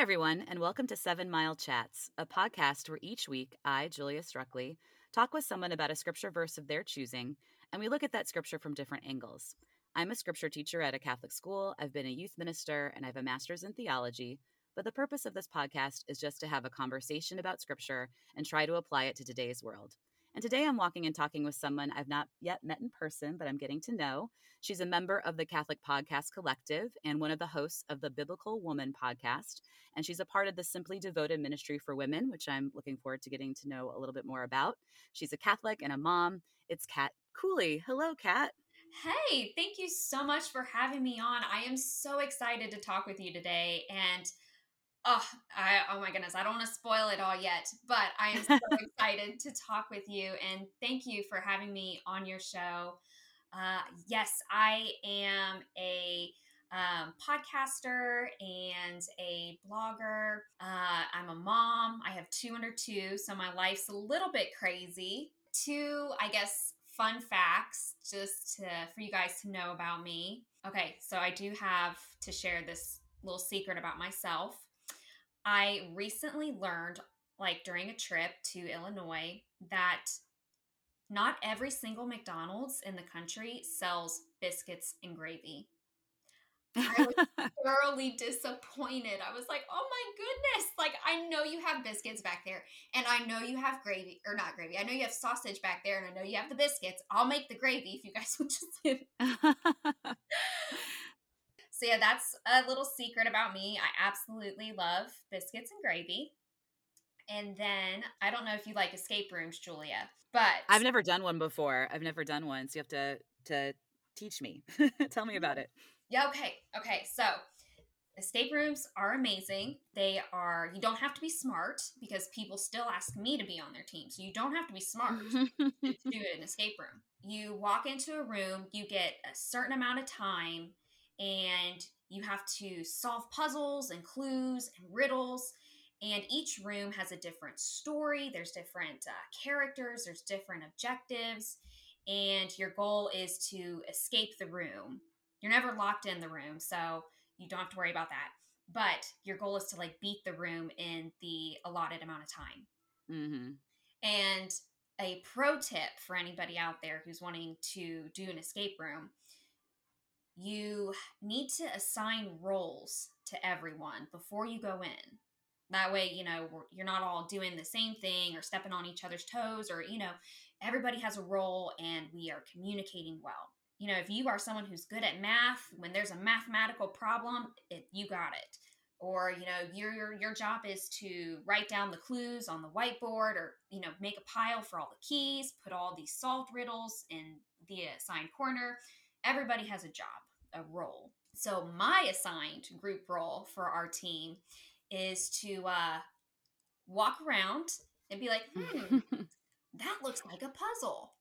Hi, everyone, and welcome to Seven Mile Chats, a podcast where each week I, Julia Struckley, talk with someone about a scripture verse of their choosing, and we look at that scripture from different angles. I'm a scripture teacher at a Catholic school, I've been a youth minister, and I have a master's in theology. But the purpose of this podcast is just to have a conversation about scripture and try to apply it to today's world. And today I'm walking and talking with someone I've not yet met in person, but I'm getting to know. She's a member of the Catholic Podcast Collective and one of the hosts of the Biblical Woman podcast. And she's a part of the Simply Devoted Ministry for Women, which I'm looking forward to getting to know a little bit more about. She's a Catholic and a mom. It's Kat Cooley. Hello, Kat. Hey, thank you so much for having me on. I am so excited to talk with you today. And Oh, I, oh my goodness. I don't want to spoil it all yet, but I am so excited to talk with you. And thank you for having me on your show. Uh, yes, I am a um, podcaster and a blogger. Uh, I'm a mom. I have two under two, so my life's a little bit crazy. Two, I guess, fun facts just to, for you guys to know about me. Okay, so I do have to share this little secret about myself. I recently learned, like during a trip to Illinois, that not every single McDonald's in the country sells biscuits and gravy. I was thoroughly disappointed. I was like, oh my goodness. Like, I know you have biscuits back there, and I know you have gravy, or not gravy. I know you have sausage back there, and I know you have the biscuits. I'll make the gravy if you guys want to. So, yeah, that's a little secret about me. I absolutely love biscuits and gravy. And then I don't know if you like escape rooms, Julia, but I've never done one before. I've never done one, so you have to to teach me. Tell me about mm-hmm. it. Yeah, okay. Okay. So, escape rooms are amazing. They are you don't have to be smart because people still ask me to be on their team. So, you don't have to be smart to do an escape room. You walk into a room, you get a certain amount of time and you have to solve puzzles and clues and riddles. And each room has a different story. There's different uh, characters. There's different objectives. And your goal is to escape the room. You're never locked in the room so you don't have to worry about that. But your goal is to like beat the room in the allotted amount of time. Mm-hmm. and a pro tip for anybody out there who's wanting to do an escape room you need to assign roles to everyone before you go in. That way, you know, you're not all doing the same thing or stepping on each other's toes, or, you know, everybody has a role and we are communicating well. You know, if you are someone who's good at math, when there's a mathematical problem, it, you got it. Or, you know, your your job is to write down the clues on the whiteboard or, you know, make a pile for all the keys, put all these solved riddles in the assigned corner. Everybody has a job a role. So my assigned group role for our team is to uh, walk around and be like, hmm, that looks like a puzzle,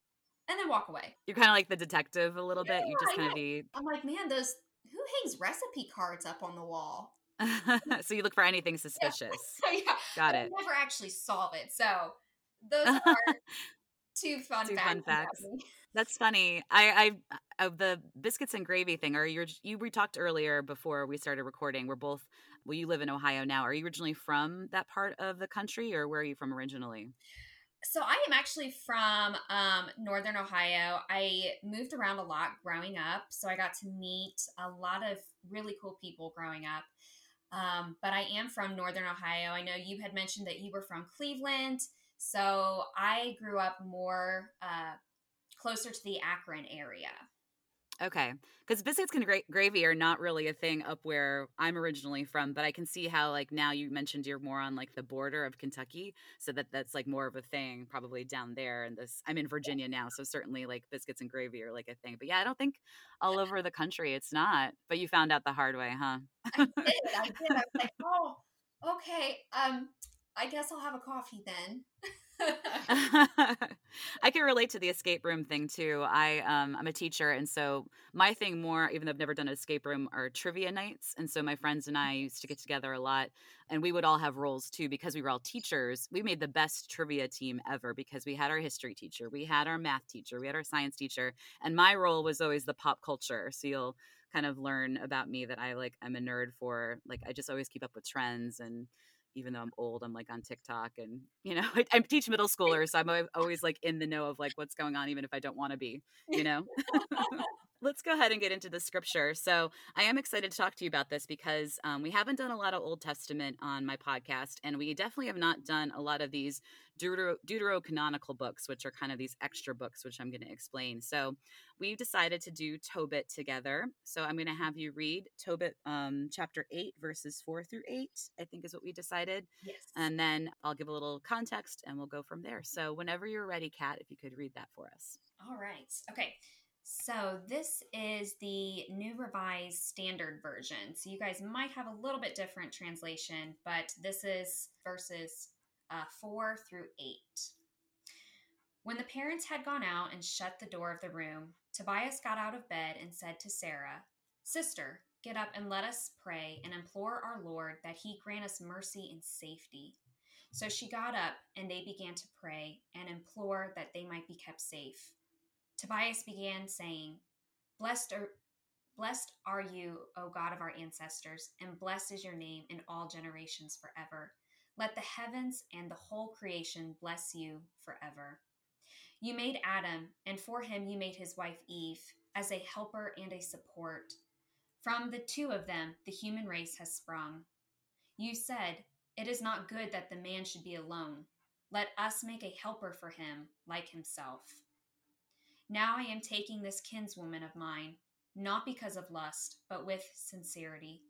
and then walk away. You're kind of like the detective a little yeah, bit. You just kind of be. I'm like, man, those who hangs recipe cards up on the wall? so you look for anything suspicious. Yeah, yeah. got it. Never actually solve it. So those are two fun two facts. Fun facts. That's funny. I, I the biscuits and gravy thing. Are you you we talked earlier before we started recording? We're both. Well, you live in Ohio now. Are you originally from that part of the country, or where are you from originally? So I am actually from um, Northern Ohio. I moved around a lot growing up, so I got to meet a lot of really cool people growing up. Um, but I am from Northern Ohio. I know you had mentioned that you were from Cleveland. So I grew up more uh, closer to the Akron area. Okay, because biscuits and gra- gravy are not really a thing up where I'm originally from, but I can see how like now you mentioned you're more on like the border of Kentucky, so that that's like more of a thing probably down there. And this, I'm in Virginia now, so certainly like biscuits and gravy are like a thing. But yeah, I don't think all over the country it's not. But you found out the hard way, huh? I did. I did. I was like, oh, okay. Um, I guess I'll have a coffee then. I can relate to the escape room thing too. I um, I'm a teacher, and so my thing more, even though I've never done an escape room, are trivia nights. And so my friends and I used to get together a lot, and we would all have roles too because we were all teachers. We made the best trivia team ever because we had our history teacher, we had our math teacher, we had our science teacher, and my role was always the pop culture. So you'll kind of learn about me that I like I'm a nerd for. Like I just always keep up with trends and even though I'm old, I'm like on TikTok and you know, I, I teach middle schoolers, so I'm always like in the know of like what's going on, even if I don't want to be, you know. let's go ahead and get into the scripture. So, I am excited to talk to you about this because um, we haven't done a lot of Old Testament on my podcast, and we definitely have not done a lot of these Deutero- deuterocanonical books, which are kind of these extra books, which I'm going to explain. So, we've decided to do Tobit together. So, I'm going to have you read Tobit um, chapter 8, verses 4 through 8, I think is what we decided. Yes. And then I'll give a little context and we'll go from there. So, whenever you're ready, Kat, if you could read that for us. All right. Okay. So, this is the New Revised Standard Version. So, you guys might have a little bit different translation, but this is verses uh, 4 through 8. When the parents had gone out and shut the door of the room, Tobias got out of bed and said to Sarah, Sister, get up and let us pray and implore our Lord that he grant us mercy and safety. So she got up and they began to pray and implore that they might be kept safe. Tobias began saying, Blessed are, blessed are you, O God of our ancestors, and blessed is your name in all generations forever. Let the heavens and the whole creation bless you forever. You made Adam, and for him you made his wife Eve, as a helper and a support. From the two of them, the human race has sprung. You said, It is not good that the man should be alone. Let us make a helper for him, like himself. Now I am taking this kinswoman of mine, not because of lust, but with sincerity.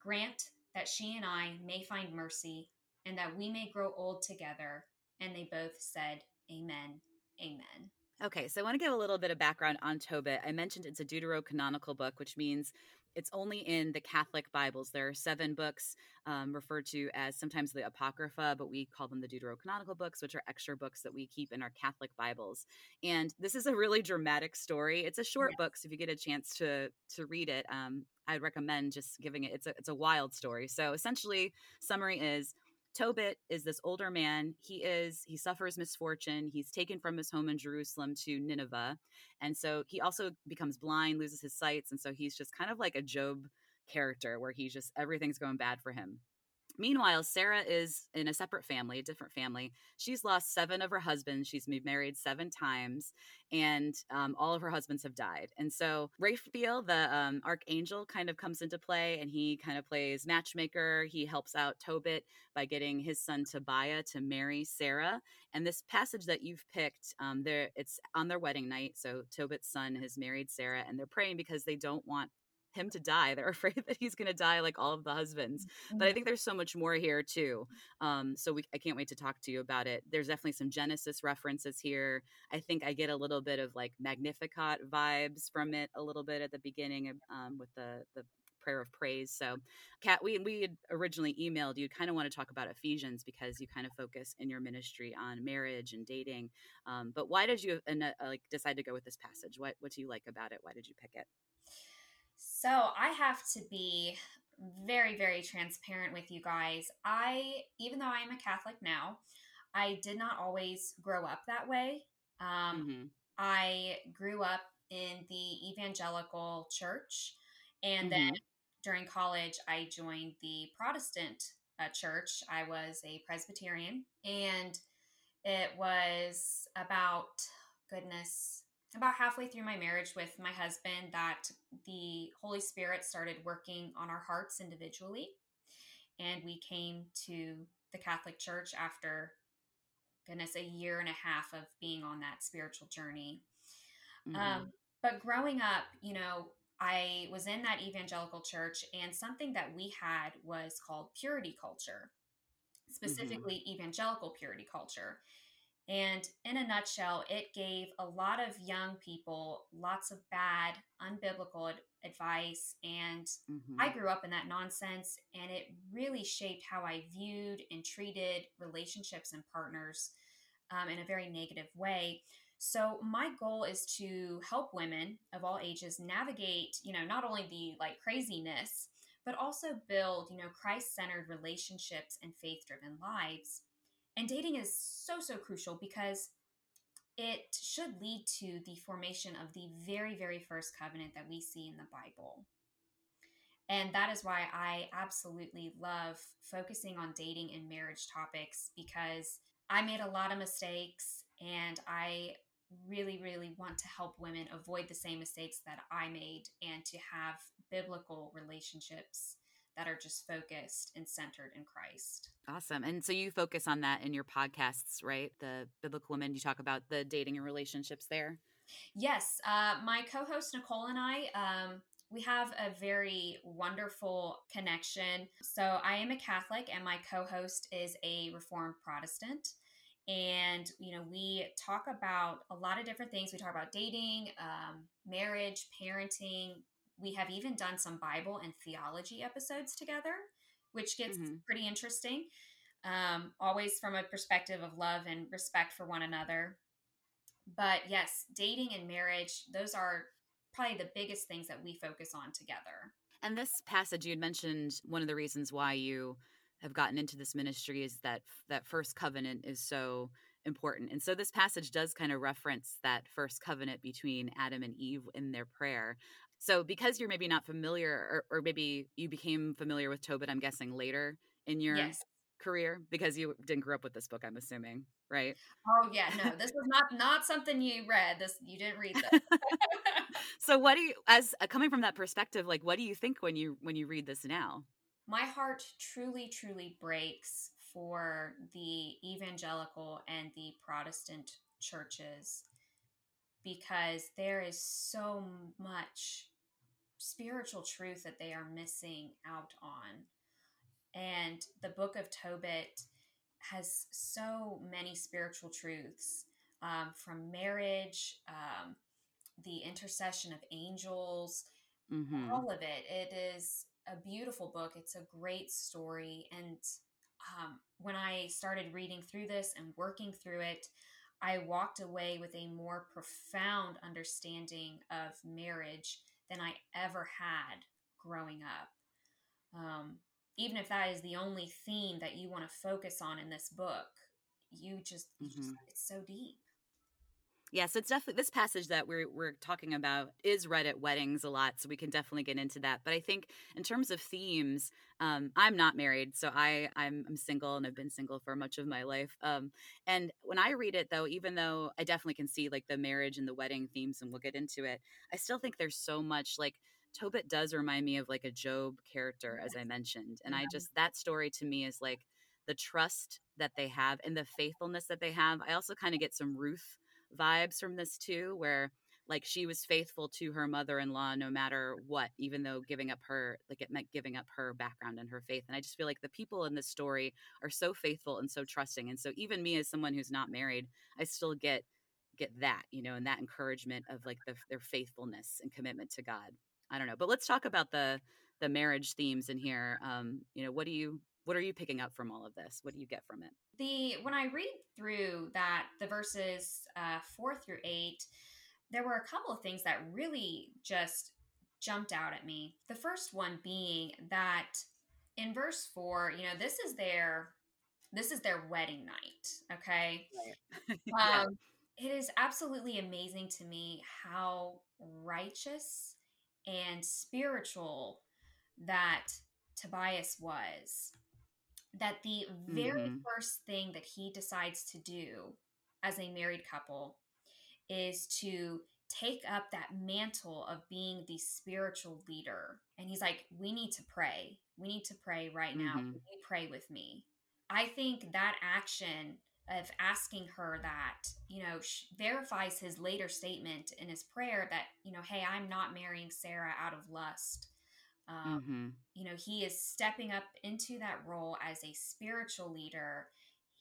Grant that she and I may find mercy, and that we may grow old together. And they both said, Amen. Amen. Okay, so I want to give a little bit of background on Tobit. I mentioned it's a deuterocanonical book, which means it's only in the Catholic Bibles. There are seven books um, referred to as sometimes the Apocrypha, but we call them the Deuterocanonical books, which are extra books that we keep in our Catholic Bibles. And this is a really dramatic story. It's a short yes. book, so if you get a chance to to read it, um, I'd recommend just giving it. It's a it's a wild story. So essentially, summary is Tobit is this older man. He is he suffers misfortune. He's taken from his home in Jerusalem to Nineveh, and so he also becomes blind, loses his sights, and so he's just kind of like a Job character where he's just everything's going bad for him. Meanwhile, Sarah is in a separate family, a different family. She's lost seven of her husbands. She's been married seven times, and um, all of her husbands have died. And so Raphael, the um, archangel, kind of comes into play, and he kind of plays matchmaker. He helps out Tobit by getting his son Tobiah to marry Sarah. And this passage that you've picked, um, there it's on their wedding night. So Tobit's son has married Sarah, and they're praying because they don't want him to die. They're afraid that he's going to die like all of the husbands. Mm-hmm. But I think there's so much more here too. Um, so we, I can't wait to talk to you about it. There's definitely some Genesis references here. I think I get a little bit of like Magnificat vibes from it a little bit at the beginning of, um, with the the prayer of praise. So, Kat, we we had originally emailed you. Kind of want to talk about Ephesians because you kind of focus in your ministry on marriage and dating. Um, but why did you uh, like decide to go with this passage? What what do you like about it? Why did you pick it? So I have to be very, very transparent with you guys. I, even though I am a Catholic now, I did not always grow up that way. Um, mm-hmm. I grew up in the evangelical church, and mm-hmm. then during college, I joined the Protestant uh, church. I was a Presbyterian, and it was about goodness about halfway through my marriage with my husband that the Holy Spirit started working on our hearts individually. And we came to the Catholic Church after, goodness, a year and a half of being on that spiritual journey. Mm-hmm. Um, but growing up, you know, I was in that evangelical church, and something that we had was called purity culture, mm-hmm. specifically mm-hmm. evangelical purity culture. And in a nutshell, it gave a lot of young people lots of bad, unbiblical advice. And mm-hmm. I grew up in that nonsense, and it really shaped how I viewed and treated relationships and partners um, in a very negative way. So my goal is to help women of all ages navigate, you know, not only the like craziness, but also build, you know, Christ-centered relationships and faith-driven lives. And dating is so, so crucial because it should lead to the formation of the very, very first covenant that we see in the Bible. And that is why I absolutely love focusing on dating and marriage topics because I made a lot of mistakes and I really, really want to help women avoid the same mistakes that I made and to have biblical relationships that are just focused and centered in Christ. Awesome. And so you focus on that in your podcasts, right? The Biblical Women, you talk about the dating and relationships there. Yes. Uh, my co host, Nicole, and I, um, we have a very wonderful connection. So I am a Catholic, and my co host is a Reformed Protestant. And, you know, we talk about a lot of different things. We talk about dating, um, marriage, parenting, we have even done some Bible and theology episodes together, which gets mm-hmm. pretty interesting. Um, always from a perspective of love and respect for one another. But yes, dating and marriage, those are probably the biggest things that we focus on together. And this passage you had mentioned one of the reasons why you have gotten into this ministry is that that first covenant is so important. And so this passage does kind of reference that first covenant between Adam and Eve in their prayer. So because you're maybe not familiar or, or maybe you became familiar with Tobit, I'm guessing later in your yes. career because you didn't grow up with this book, I'm assuming, right? Oh yeah, no, this was not not something you read. This you didn't read this. so what do you as uh, coming from that perspective, like what do you think when you when you read this now? My heart truly truly breaks for the evangelical and the Protestant churches because there is so much spiritual truth that they are missing out on. And the book of Tobit has so many spiritual truths um, from marriage, um, the intercession of angels, mm-hmm. all of it. It is a beautiful book. It's a great story. And um, when I started reading through this and working through it, I walked away with a more profound understanding of marriage than I ever had growing up. Um, even if that is the only theme that you want to focus on in this book, you just, mm-hmm. just it's so deep. Yes, it's definitely this passage that we're we're talking about is read at weddings a lot, so we can definitely get into that. But I think in terms of themes, um, I'm not married, so I I'm, I'm, single and I've been single for much of my life. Um, and when I read it, though, even though I definitely can see like the marriage and the wedding themes, and we'll get into it, I still think there's so much like Tobit does remind me of like a Job character, as I mentioned, and I just that story to me is like the trust that they have and the faithfulness that they have. I also kind of get some Ruth vibes from this too, where like she was faithful to her mother-in-law no matter what even though giving up her like it meant giving up her background and her faith and i just feel like the people in this story are so faithful and so trusting and so even me as someone who's not married i still get get that you know and that encouragement of like the, their faithfulness and commitment to god. I don't know but let's talk about the the marriage themes in here um you know what do you what are you picking up from all of this? What do you get from it the when i read through that the verses uh, four through eight there were a couple of things that really just jumped out at me the first one being that in verse four you know this is their this is their wedding night okay right. yeah. um, it is absolutely amazing to me how righteous and spiritual that tobias was that the very mm-hmm. first thing that he decides to do as a married couple is to take up that mantle of being the spiritual leader. And he's like, We need to pray. We need to pray right now. Mm-hmm. You pray with me. I think that action of asking her that, you know, verifies his later statement in his prayer that, you know, hey, I'm not marrying Sarah out of lust. Um, mm-hmm. You know, he is stepping up into that role as a spiritual leader.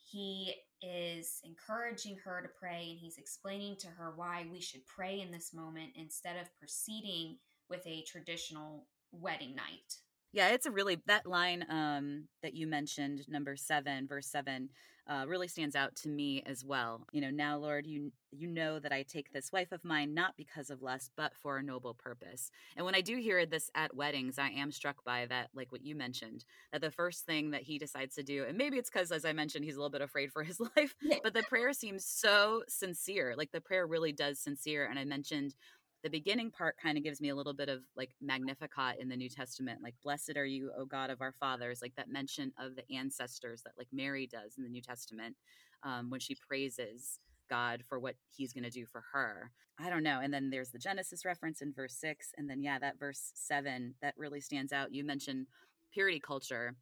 He is encouraging her to pray and he's explaining to her why we should pray in this moment instead of proceeding with a traditional wedding night. Yeah, it's a really that line um, that you mentioned, number seven, verse seven, uh, really stands out to me as well. You know, now Lord, you you know that I take this wife of mine not because of lust, but for a noble purpose. And when I do hear this at weddings, I am struck by that, like what you mentioned, that the first thing that he decides to do, and maybe it's because, as I mentioned, he's a little bit afraid for his life, but the prayer seems so sincere. Like the prayer really does sincere. And I mentioned the beginning part kind of gives me a little bit of like magnificat in the new testament like blessed are you o god of our fathers like that mention of the ancestors that like mary does in the new testament um, when she praises god for what he's going to do for her. I don't know and then there's the genesis reference in verse 6 and then yeah that verse 7 that really stands out. You mentioned purity culture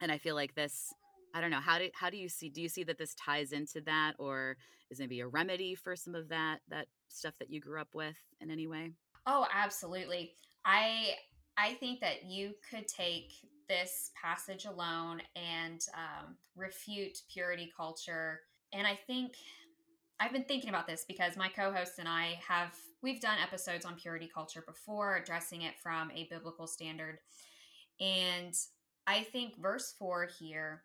and i feel like this I don't know how do how do you see do you see that this ties into that or is maybe a remedy for some of that that stuff that you grew up with in any way? Oh, absolutely. I I think that you could take this passage alone and um, refute purity culture, and I think I've been thinking about this because my co-host and I have we've done episodes on purity culture before, addressing it from a biblical standard, and I think verse four here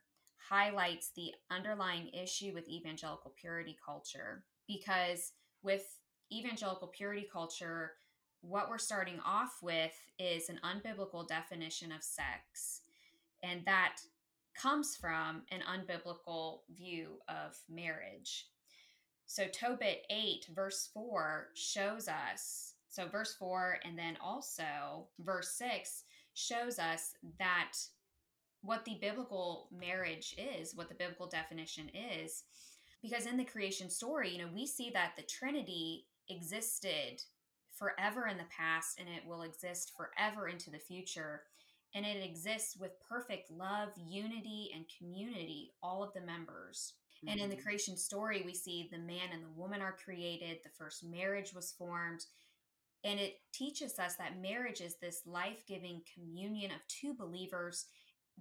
highlights the underlying issue with evangelical purity culture because with evangelical purity culture, what we're starting off with is an unbiblical definition of sex. And that comes from an unbiblical view of marriage. So, Tobit 8, verse 4, shows us. So, verse 4 and then also verse 6 shows us that what the biblical marriage is, what the biblical definition is. Because in the creation story, you know, we see that the Trinity existed forever in the past and it will exist forever into the future. And it exists with perfect love, unity, and community, all of the members. Mm-hmm. And in the mm-hmm. creation story, we see the man and the woman are created, the first marriage was formed. And it teaches us that marriage is this life giving communion of two believers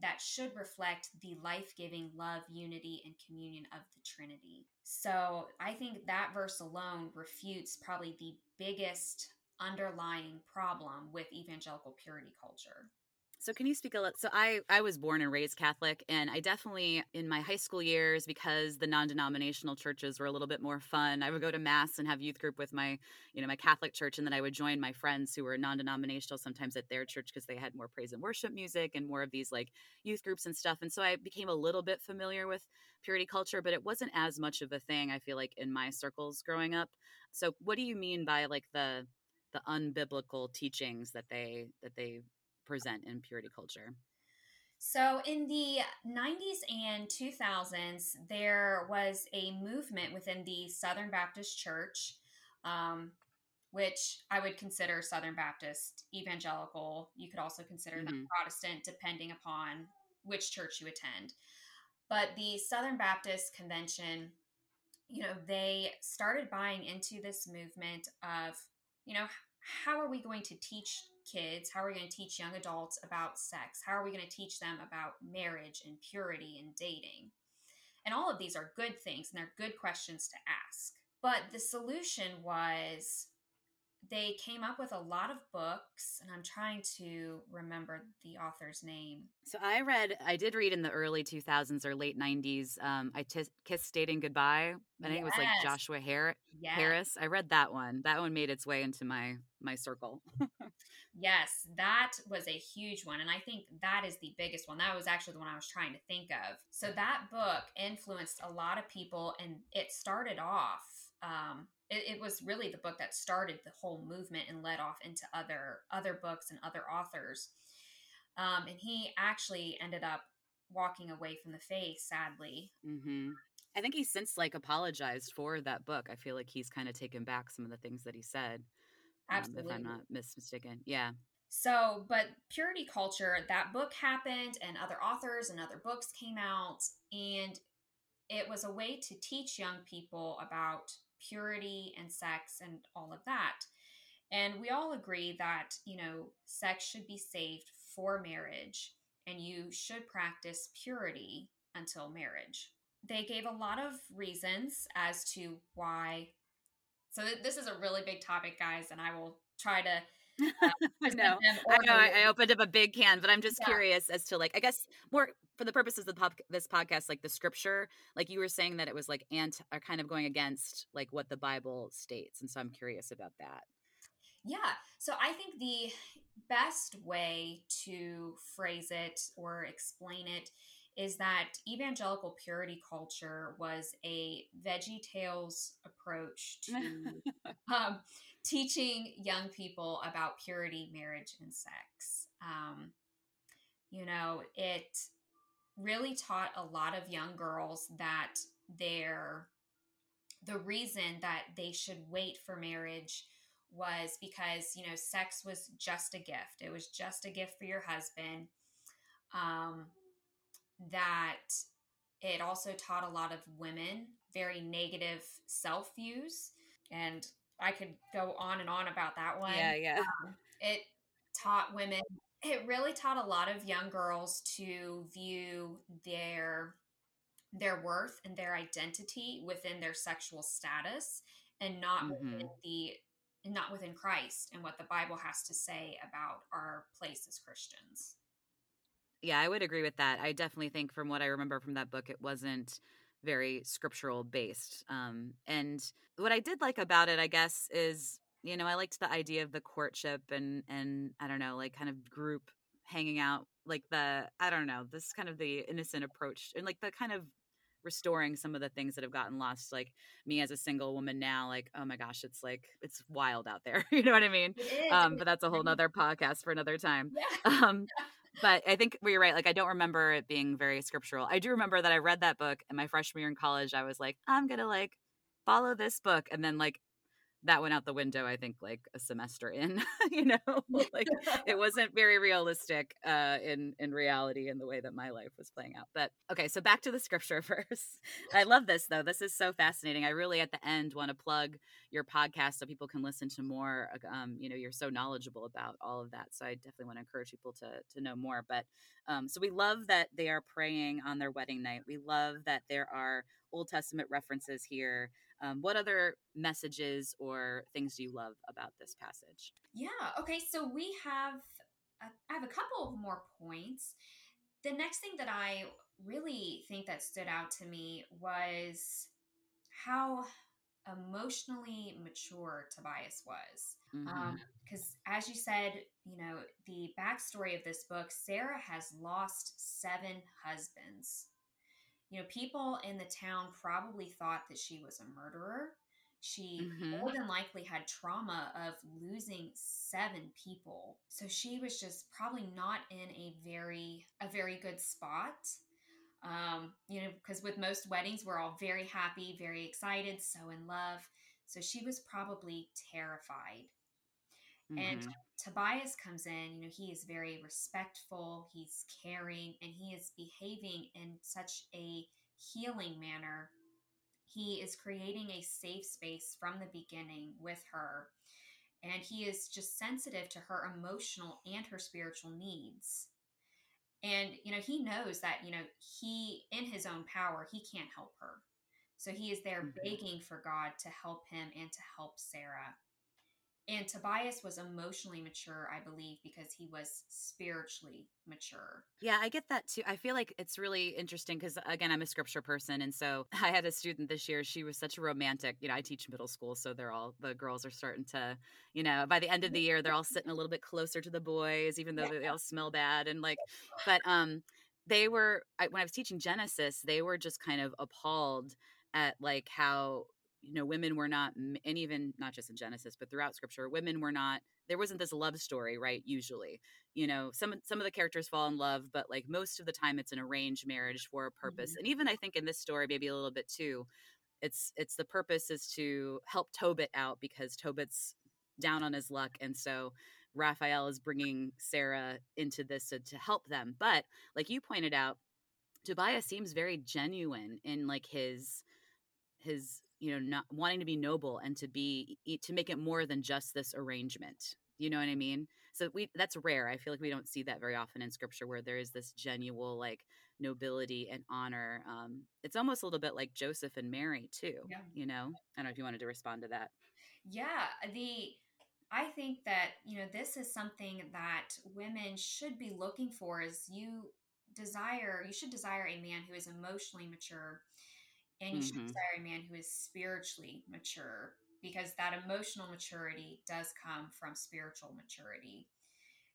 that should reflect the life giving love, unity, and communion of the Trinity. So I think that verse alone refutes probably the biggest underlying problem with evangelical purity culture. So can you speak a little? So I I was born and raised Catholic, and I definitely in my high school years because the non-denominational churches were a little bit more fun. I would go to mass and have youth group with my you know my Catholic church, and then I would join my friends who were non-denominational sometimes at their church because they had more praise and worship music and more of these like youth groups and stuff. And so I became a little bit familiar with purity culture, but it wasn't as much of a thing. I feel like in my circles growing up. So what do you mean by like the the unbiblical teachings that they that they present in purity culture? So, in the 90s and 2000s, there was a movement within the Southern Baptist Church, um, which I would consider Southern Baptist evangelical. You could also consider mm-hmm. them Protestant, depending upon which church you attend. But the Southern Baptist Convention, you know, they started buying into this movement of, you know, how are we going to teach kids? How are we going to teach young adults about sex? How are we going to teach them about marriage and purity and dating? And all of these are good things and they're good questions to ask. But the solution was they came up with a lot of books and i'm trying to remember the author's name. So i read i did read in the early 2000s or late 90s um, i t- kissed dating goodbye. I think yes. it was like joshua Har- yes. harris. I read that one. That one made its way into my my circle. Yes that was a huge one and i think that is the biggest one. That was actually the one i was trying to think of. So that book influenced a lot of people and it started off um, it, it, was really the book that started the whole movement and led off into other other books and other authors. Um, and he actually ended up walking away from the faith, sadly. Mm-hmm. I think he's since like apologized for that book. I feel like he's kind of taken back some of the things that he said. Absolutely. Um, if I'm not mistaken. Yeah. So, but purity culture, that book happened, and other authors and other books came out, and it was a way to teach young people about purity and sex and all of that. And we all agree that, you know, sex should be saved for marriage and you should practice purity until marriage. They gave a lot of reasons as to why. So, this is a really big topic, guys, and I will try to Um, I know. I know. I, I, opened up a big can, but I'm just yeah. curious as to like, I guess more for the purposes of this podcast, like the scripture, like you were saying that it was like ant are kind of going against like what the Bible states, and so I'm curious about that. Yeah. So I think the best way to phrase it or explain it is that evangelical purity culture was a VeggieTales approach to um, teaching young people about purity, marriage, and sex. Um, you know, it really taught a lot of young girls that they're the reason that they should wait for marriage was because you know sex was just a gift it was just a gift for your husband um, that it also taught a lot of women very negative self views and i could go on and on about that one yeah yeah um, it taught women it really taught a lot of young girls to view their their worth and their identity within their sexual status and not mm-hmm. within the not within Christ and what the Bible has to say about our place as Christians. Yeah, I would agree with that. I definitely think from what I remember from that book, it wasn't very scriptural based. Um, and what I did like about it, I guess, is you know I liked the idea of the courtship and and I don't know, like kind of group hanging out, like the I don't know, this kind of the innocent approach and like the kind of restoring some of the things that have gotten lost like me as a single woman now like oh my gosh it's like it's wild out there you know what i mean um but that's a whole nother podcast for another time yeah. um but I think we are right. Like, I don't remember it being very scriptural. I do remember that I read that book in my freshman year in college. I was like, I'm to like follow this book. And then, like, that went out the window i think like a semester in you know? Like it wasn't very realistic uh in in reality in the way that my life was playing out but okay so back to the scripture verse. I love this though. This is so fascinating. I really at the end want to plug your podcast so people can listen to more um you know you're so knowledgeable about all of that so i definitely want to encourage people to to know more but um so we love that they are praying on their wedding night. We love that there are old testament references here um, what other messages or things do you love about this passage? Yeah. Okay. So we have, a, I have a couple of more points. The next thing that I really think that stood out to me was how emotionally mature Tobias was. Because, mm-hmm. um, as you said, you know, the backstory of this book, Sarah has lost seven husbands you know, people in the town probably thought that she was a murderer. She mm-hmm. more than likely had trauma of losing seven people. So she was just probably not in a very a very good spot. Um, you know, because with most weddings we're all very happy, very excited, so in love. So she was probably terrified. Mm-hmm. And Tobias comes in, you know, he is very respectful, he's caring, and he is behaving in such a healing manner. He is creating a safe space from the beginning with her. And he is just sensitive to her emotional and her spiritual needs. And, you know, he knows that, you know, he, in his own power, he can't help her. So he is there mm-hmm. begging for God to help him and to help Sarah. And Tobias was emotionally mature, I believe, because he was spiritually mature. Yeah, I get that too. I feel like it's really interesting because, again, I'm a scripture person. And so I had a student this year. She was such a romantic. You know, I teach middle school. So they're all, the girls are starting to, you know, by the end of the year, they're all sitting a little bit closer to the boys, even though yeah. they all smell bad. And like, but, um, they were, I, when I was teaching Genesis, they were just kind of appalled at like how you know women were not and even not just in genesis but throughout scripture women were not there wasn't this love story right usually. You know some some of the characters fall in love but like most of the time it's an arranged marriage for a purpose. Mm-hmm. and even i think in this story maybe a little bit too it's it's the purpose is to help tobit out because tobit's down on his luck and so raphael is bringing sarah into this to, to help them. But like you pointed out tobias seems very genuine in like his his you know not wanting to be noble and to be to make it more than just this arrangement you know what i mean? So we that's rare i feel like we don't see that very often in scripture where there is this genuine like nobility and honor um it's almost a little bit like joseph and mary too yeah. you know? I don't know if you wanted to respond to that. Yeah the I think that, you know, this is something that women should be looking for is you desire, you should desire a man who is emotionally mature and you mm-hmm. should desire a man who is spiritually mature because that emotional maturity does come from spiritual maturity,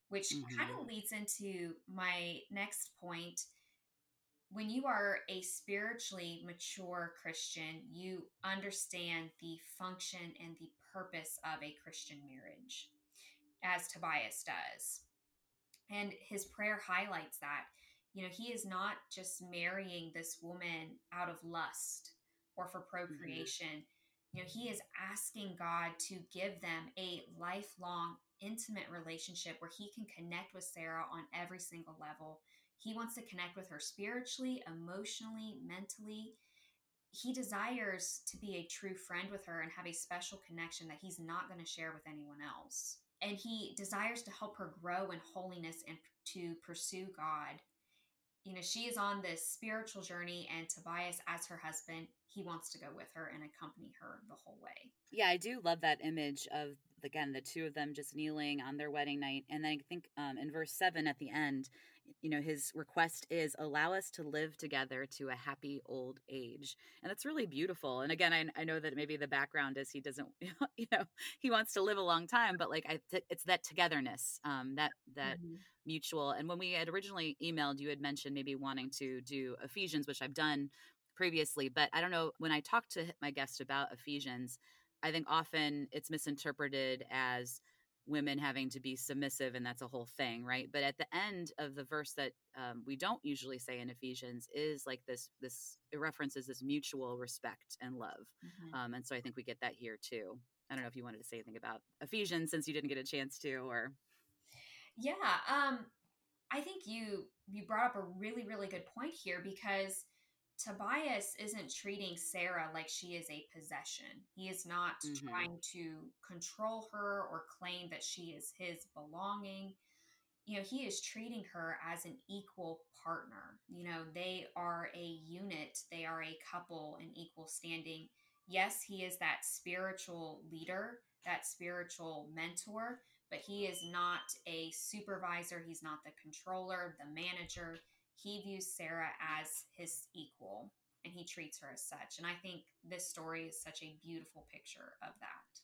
which mm-hmm. kind of leads into my next point. When you are a spiritually mature Christian, you understand the function and the purpose of a Christian marriage, as Tobias does. And his prayer highlights that. You know, he is not just marrying this woman out of lust or for mm-hmm. procreation. Mm-hmm. You know, he is asking God to give them a lifelong, intimate relationship where he can connect with Sarah on every single level. He wants to connect with her spiritually, emotionally, mentally he desires to be a true friend with her and have a special connection that he's not going to share with anyone else. And he desires to help her grow in holiness and to pursue God. You know, she is on this spiritual journey, and Tobias, as her husband, he wants to go with her and accompany her the whole way. Yeah, I do love that image of, again, the two of them just kneeling on their wedding night. And then I think um, in verse seven at the end, you know his request is allow us to live together to a happy old age and that's really beautiful and again I, I know that maybe the background is he doesn't you know he wants to live a long time but like I, it's that togetherness um, that that mm-hmm. mutual and when we had originally emailed you had mentioned maybe wanting to do ephesians which i've done previously but i don't know when i talked to my guest about ephesians i think often it's misinterpreted as women having to be submissive and that's a whole thing right? But at the end of the verse that um, we don't usually say in ephesians is like this this it references this mutual respect and love. Mm-hmm. um, and so i think we get that here too. I don't know if you wanted to say anything about ephesians since you didn't get a chance to or yeah um i think you you brought up a really really good point here because Tobias isn't treating Sarah like she is a possession. He is not mm-hmm. trying to control her or claim that she is his belonging. You know, he is treating her as an equal partner. You know, they are a unit, they are a couple in equal standing. Yes, he is that spiritual leader, that spiritual mentor, but he is not a supervisor, he's not the controller, the manager he views Sarah as his equal and he treats her as such. And I think this story is such a beautiful picture of that.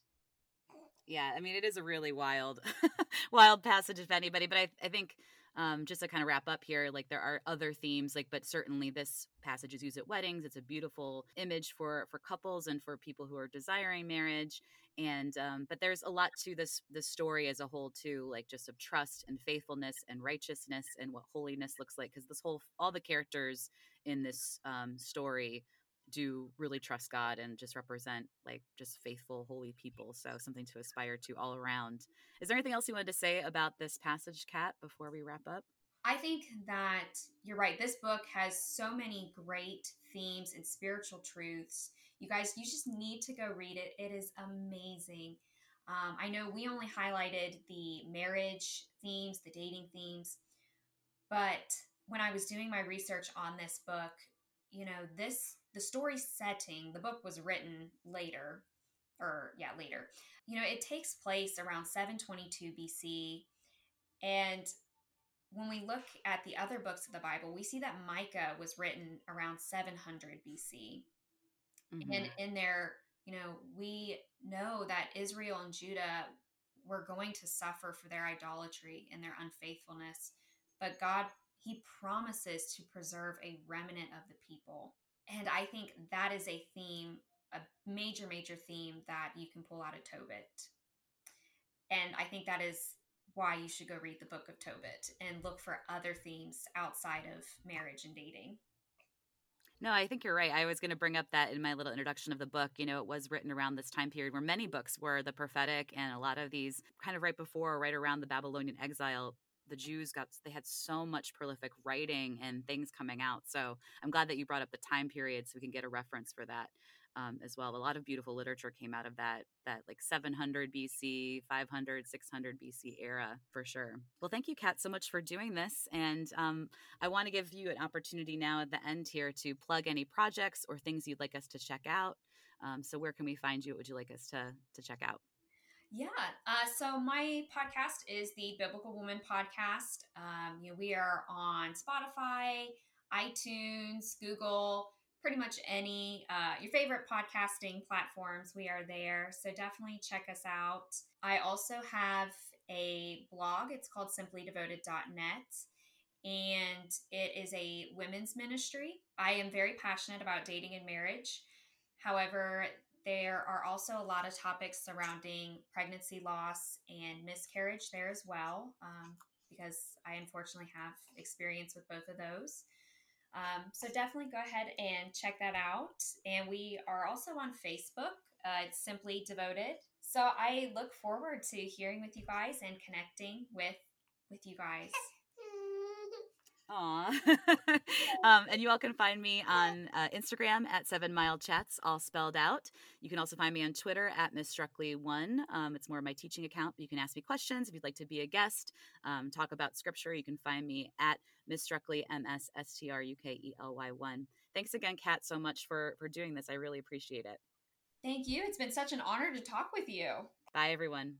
Yeah, I mean, it is a really wild, wild passage, if anybody. But I, I think um, just to kind of wrap up here, like there are other themes, like but certainly this passage is used at weddings. It's a beautiful image for for couples and for people who are desiring marriage and um, but there's a lot to this the story as a whole too like just of trust and faithfulness and righteousness and what holiness looks like because this whole all the characters in this um, story do really trust god and just represent like just faithful holy people so something to aspire to all around is there anything else you wanted to say about this passage kat before we wrap up I think that you're right. This book has so many great themes and spiritual truths you guys, you just need to go read it. It is amazing. Um, I know we only highlighted the marriage themes, the dating themes, but when I was doing my research on this book, you know, this, the story setting, the book was written later, or yeah, later. You know, it takes place around 722 BC. And when we look at the other books of the Bible, we see that Micah was written around 700 BC. Mm-hmm. And in there, you know, we know that Israel and Judah were going to suffer for their idolatry and their unfaithfulness. But God, He promises to preserve a remnant of the people. And I think that is a theme, a major, major theme that you can pull out of Tobit. And I think that is why you should go read the book of Tobit and look for other themes outside of marriage and dating. No, I think you're right. I was going to bring up that in my little introduction of the book. You know, it was written around this time period where many books were the prophetic, and a lot of these kind of right before, right around the Babylonian exile, the Jews got they had so much prolific writing and things coming out. So I'm glad that you brought up the time period so we can get a reference for that um, as well. A lot of beautiful literature came out of that that like 700 BC, 500, 600 BC era for sure. Well, thank you, Kat, so much for doing this, and um, I want to give you an opportunity now at the end here to plug any projects or things you'd like us to check out. Um, so, where can we find you? What would you like us to to check out? Yeah. Uh, so my podcast is the Biblical Woman Podcast. Um, you know, we are on Spotify, iTunes, Google, pretty much any uh, your favorite podcasting platforms. We are there. So definitely check us out. I also have a blog. It's called simplydevoted.net. And it is a women's ministry. I am very passionate about dating and marriage. However, there are also a lot of topics surrounding pregnancy loss and miscarriage there as well, um, because I unfortunately have experience with both of those. Um, so definitely go ahead and check that out. And we are also on Facebook. Uh, it's simply devoted. So I look forward to hearing with you guys and connecting with with you guys. Aw. um, and you all can find me on uh, Instagram at Seven Mile Chats, all spelled out. You can also find me on Twitter at Miss Struckley1. Um, it's more of my teaching account, but you can ask me questions if you'd like to be a guest, um, talk about scripture. You can find me at Miss Struckley, M S S T R U K E L Y 1. Thanks again, Kat, so much for, for doing this. I really appreciate it. Thank you. It's been such an honor to talk with you. Bye, everyone.